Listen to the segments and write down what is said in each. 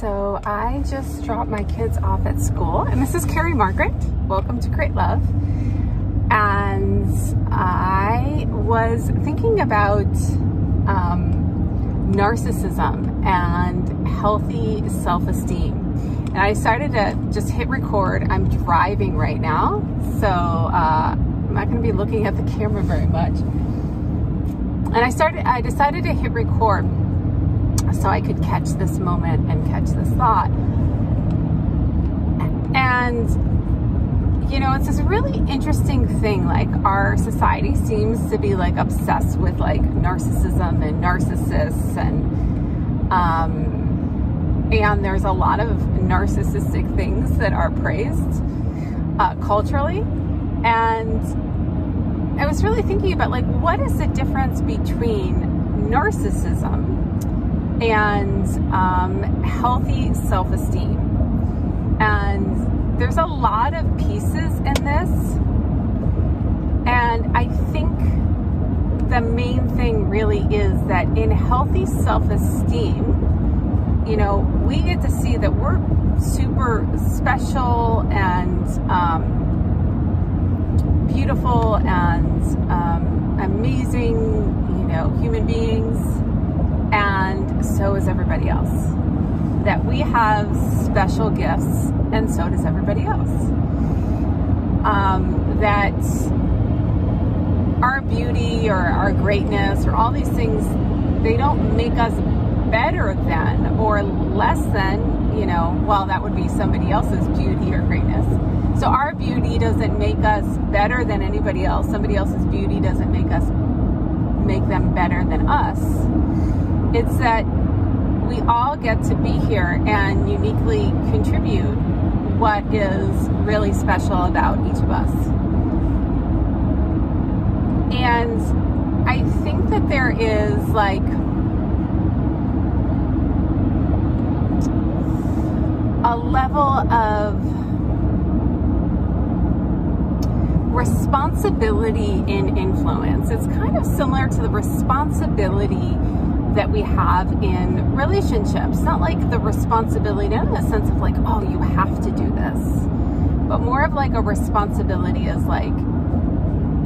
So I just dropped my kids off at school and this is Carrie Margaret. Welcome to Great Love. And I was thinking about um, narcissism and healthy self-esteem. And I decided to just hit record. I'm driving right now, so uh, I'm not gonna be looking at the camera very much. And I started, I decided to hit record so I could catch this moment and catch this thought. And, you know, it's this really interesting thing. Like, our society seems to be like obsessed with like narcissism and narcissists, and, um, and there's a lot of narcissistic things that are praised uh, culturally. And I was really thinking about like, what is the difference between narcissism and um, healthy self-esteem. And there's a lot of pieces in this. And I think the main thing really is that in healthy self-esteem, you know, we get to see that we're super special and um, beautiful and um, amazing, you know, human beings everybody else. That we have special gifts, and so does everybody else. Um, that our beauty or our greatness or all these things, they don't make us better than or less than, you know, well, that would be somebody else's beauty or greatness. So our beauty doesn't make us better than anybody else. Somebody else's beauty doesn't make us make them better than us. It's that we all get to be here and uniquely contribute what is really special about each of us. And I think that there is like a level of responsibility in influence. It's kind of similar to the responsibility that we have in relationships. Not like the responsibility, not in the sense of like, oh, you have to do this, but more of like a responsibility as like,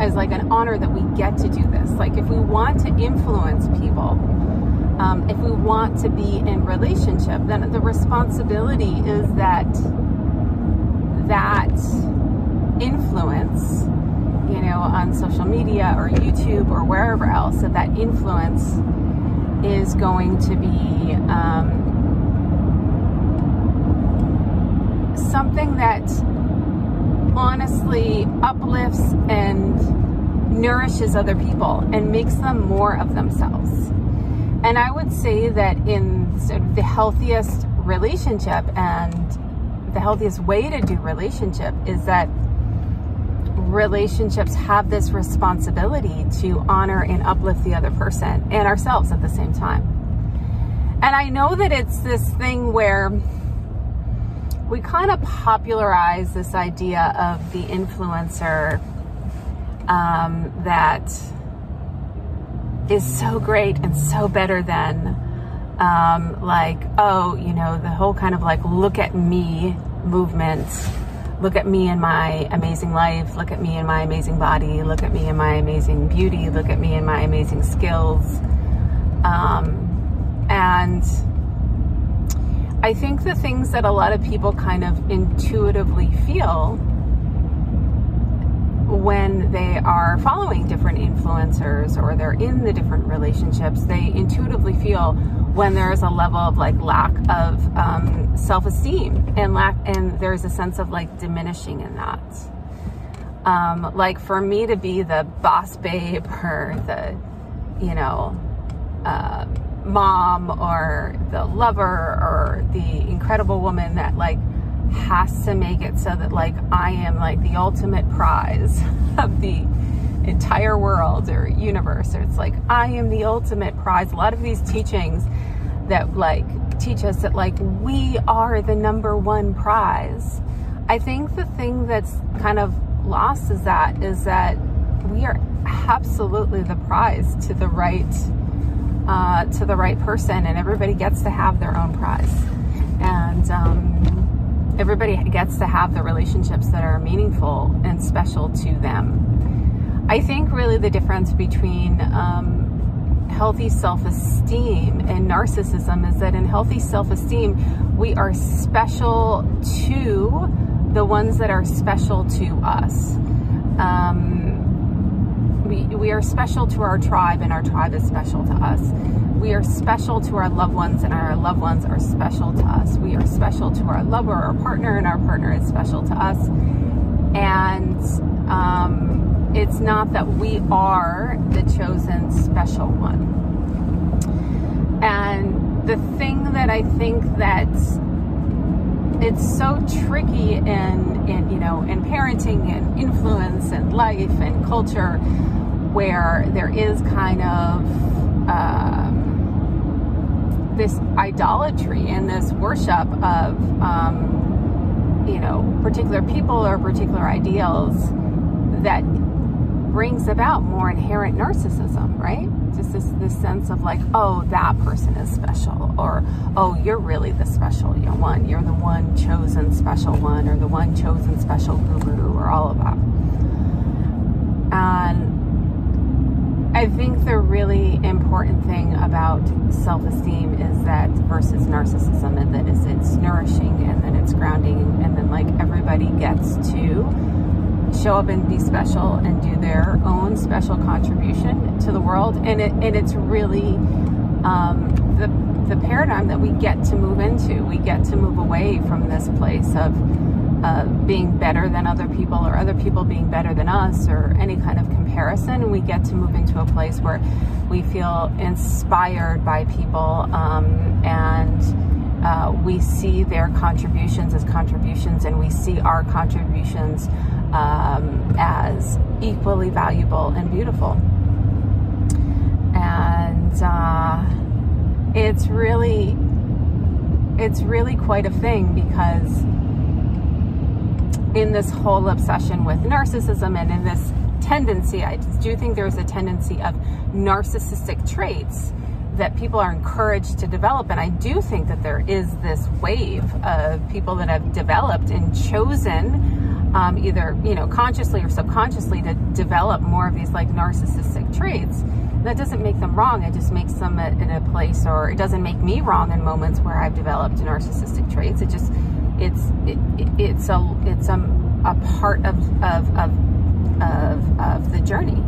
as like an honor that we get to do this. Like if we want to influence people, um, if we want to be in relationship, then the responsibility is that that influence, you know, on social media or YouTube or wherever else, that that influence is going to be um, something that honestly uplifts and nourishes other people and makes them more of themselves. And I would say that in sort of the healthiest relationship and the healthiest way to do relationship is that relationships have this responsibility to honor and uplift the other person and ourselves at the same time. And I know that it's this thing where we kind of popularize this idea of the influencer um, that is so great and so better than um, like, oh, you know, the whole kind of like look at me movement look at me and my amazing life, look at me and my amazing body, look at me and my amazing beauty, look at me and my amazing skills. Um, and I think the things that a lot of people kind of intuitively feel when they are following different influencers or they're in the different relationships, they intuitively feel when there's a level of like lack of um, self-esteem and lack, and there's a sense of like diminishing in that. Um, like for me to be the boss babe or the, you know, uh, mom or the lover or the incredible woman that like has to make it so that like I am like the ultimate prize of the entire world or universe. Or it's like I am the ultimate prize. A lot of these teachings that like teach us that like we are the number one prize. I think the thing that's kind of lost is that is that we are absolutely the prize to the right uh, to the right person and everybody gets to have their own prize. And um, everybody gets to have the relationships that are meaningful and special to them. I think really the difference between um, healthy self-esteem and narcissism is that in healthy self-esteem, we are special to the ones that are special to us. Um, we, we are special to our tribe and our tribe is special to us. We are special to our loved ones and our loved ones are special to us. We are special to our lover or partner and our partner is special to us. And um, it's not that we are the chosen special one. And the thing that I think that it's so tricky in, in you know in parenting and influence and life and culture where there is kind of um, this idolatry and this worship of um, you know particular people or particular ideals that brings about more inherent narcissism, right? Just this, this sense of like, oh, that person is special, or oh, you're really the special one. You're the one chosen special one, or the one chosen special guru, or all of that. And I think the really important thing about self-esteem is that versus narcissism, and that is it's nourishing, and then it's grounding, and then like everybody gets to show up and be special and do their own special contribution to the world. And it and it's really um, the the paradigm that we get to move into. We get to move away from this place of being better than other people or other people being better than us or any kind of comparison. We get to move into a place where we feel inspired by people um, and uh, we see their contributions as contributions and we see our contributions um, as equally valuable and beautiful. And uh, it's really, it's really quite a thing because in this whole obsession with narcissism and in this tendency, I do think there's a tendency of narcissistic traits that people are encouraged to develop. And I do think that there is this wave of people that have developed and chosen um, either you know consciously or subconsciously to develop more of these like narcissistic traits. That doesn't make them wrong. It just makes them in a place or it doesn't make me wrong in moments where i've developed narcissistic traits. It just it's it, it's a it's a, a part of of, of of of the journey.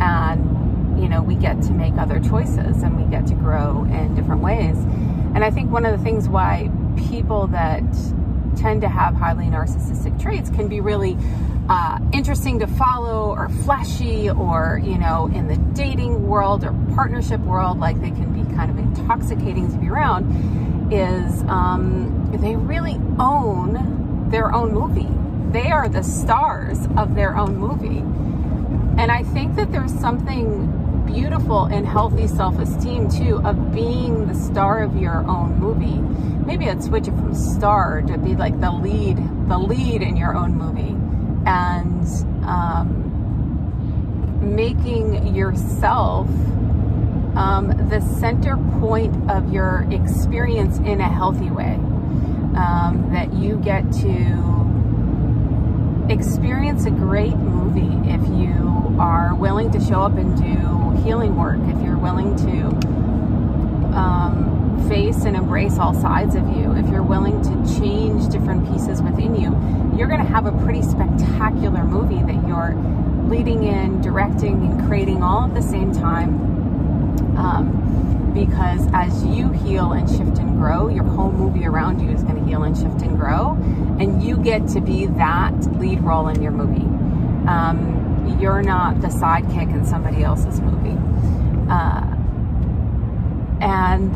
And you know we get to make other choices and we get to grow in different ways. And i think one of the things why people that tend to have highly narcissistic traits can be really uh, interesting to follow or flashy or, you know, in the dating world or partnership world, like they can be kind of intoxicating to be around, is um, they really own their own movie. They are the stars of their own movie. And I think that there's something beautiful and healthy self-esteem too of being the star of your own movie maybe I'd switch it from star to be like the lead, the lead in your own movie, and um, making yourself um, the center point of your experience in a healthy way. Um, that you get to experience a great movie if you are willing to show up and do healing work, if you're willing to um, face and embrace all sides of you, if you're willing to change different pieces within you, you're going to have a pretty spectacular movie that you're leading in, directing, and creating all at the same time. Because as you heal and shift and grow, your whole movie around you is going to heal and shift and grow, and you get to be that lead role in your movie. Um, you're not the sidekick in somebody else's movie. Uh, and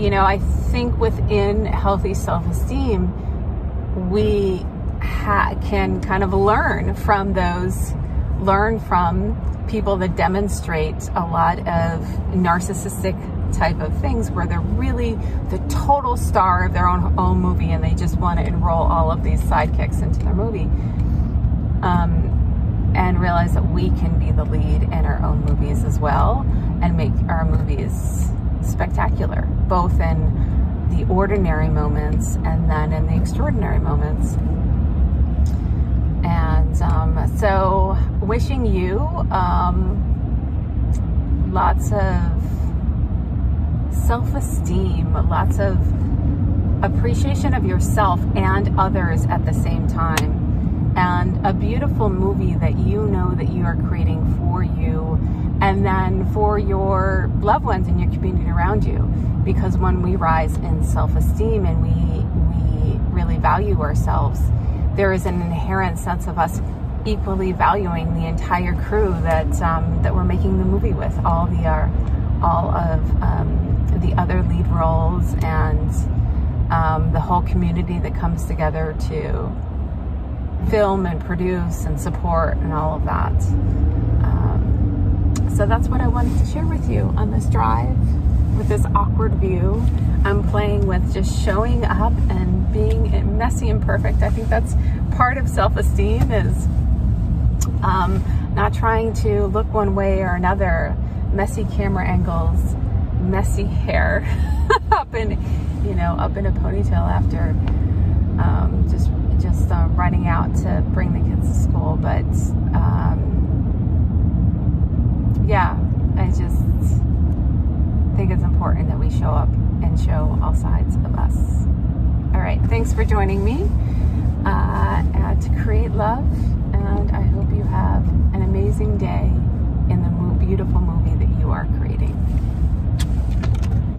you know, I think within healthy self-esteem, we can kind of learn from those, learn from people that demonstrate a lot of narcissistic type of things where they're really the total star of their own, own movie and they just want to enroll all of these sidekicks into their movie. Um, and realize that we can be the lead in our own movies as well and make our movies spectacular, both in the ordinary moments and then in the extraordinary moments. And um, so, wishing you um, lots of self esteem, lots of appreciation of yourself and others at the same time, and a beautiful movie that you know that you are creating for you and then for your loved ones in your community around you. Because when we rise in self esteem and we, we really value ourselves, there is an inherent sense of us equally valuing the entire crew that um, that we're making the movie with, all the uh, all of um, the other lead roles and um, the whole community that comes together to film and produce and support and all of that. Um, so that's what I wanted to share with you on this drive with this awkward view. I'm playing with just showing up and being messy and perfect. I think that's part of self-esteem is um, not trying to look one way or another. Messy camera angles, messy hair up in, you know, up in a ponytail after um, just just uh, running out to bring the kids to school. But um, yeah, I just think it's important that show up and show all sides of us. All right, thanks for joining me uh, at Create Love, and I hope you have an amazing day in the beautiful movie that you are creating.